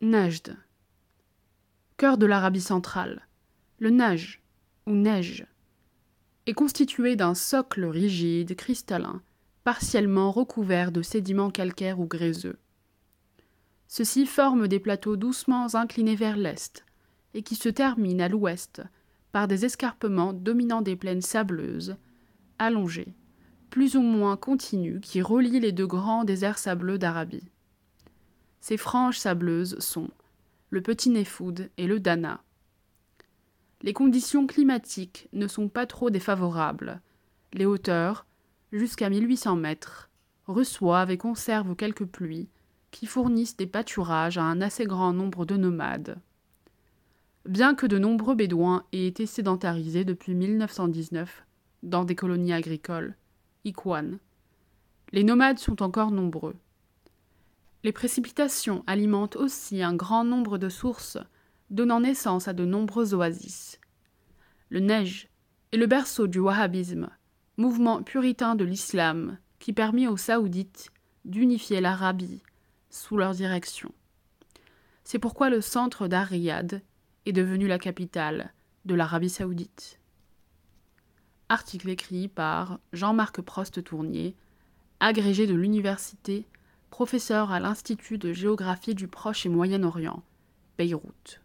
Najd. Cœur de l'Arabie centrale. Le Najd, ou neige, est constitué d'un socle rigide, cristallin, partiellement recouvert de sédiments calcaires ou gréseux. Ceux-ci forment des plateaux doucement inclinés vers l'est et qui se terminent à l'ouest par des escarpements dominant des plaines sableuses, allongées, plus ou moins continues, qui relient les deux grands déserts sableux d'Arabie. Ces franges sableuses sont le Petit Néfoud et le Dana. Les conditions climatiques ne sont pas trop défavorables. Les hauteurs, jusqu'à 1800 mètres, reçoivent et conservent quelques pluies qui fournissent des pâturages à un assez grand nombre de nomades. Bien que de nombreux Bédouins aient été sédentarisés depuis 1919 dans des colonies agricoles, Ikwan, les nomades sont encore nombreux. Les précipitations alimentent aussi un grand nombre de sources, donnant naissance à de nombreuses oasis. Le neige est le berceau du wahhabisme, mouvement puritain de l'islam qui permit aux Saoudites d'unifier l'Arabie sous leur direction. C'est pourquoi le centre d'Ar-Riyad est devenu la capitale de l'Arabie saoudite. Article écrit par Jean-Marc Prost-Tournier, agrégé de l'université, professeur à l'Institut de géographie du Proche et Moyen-Orient, Beyrouth.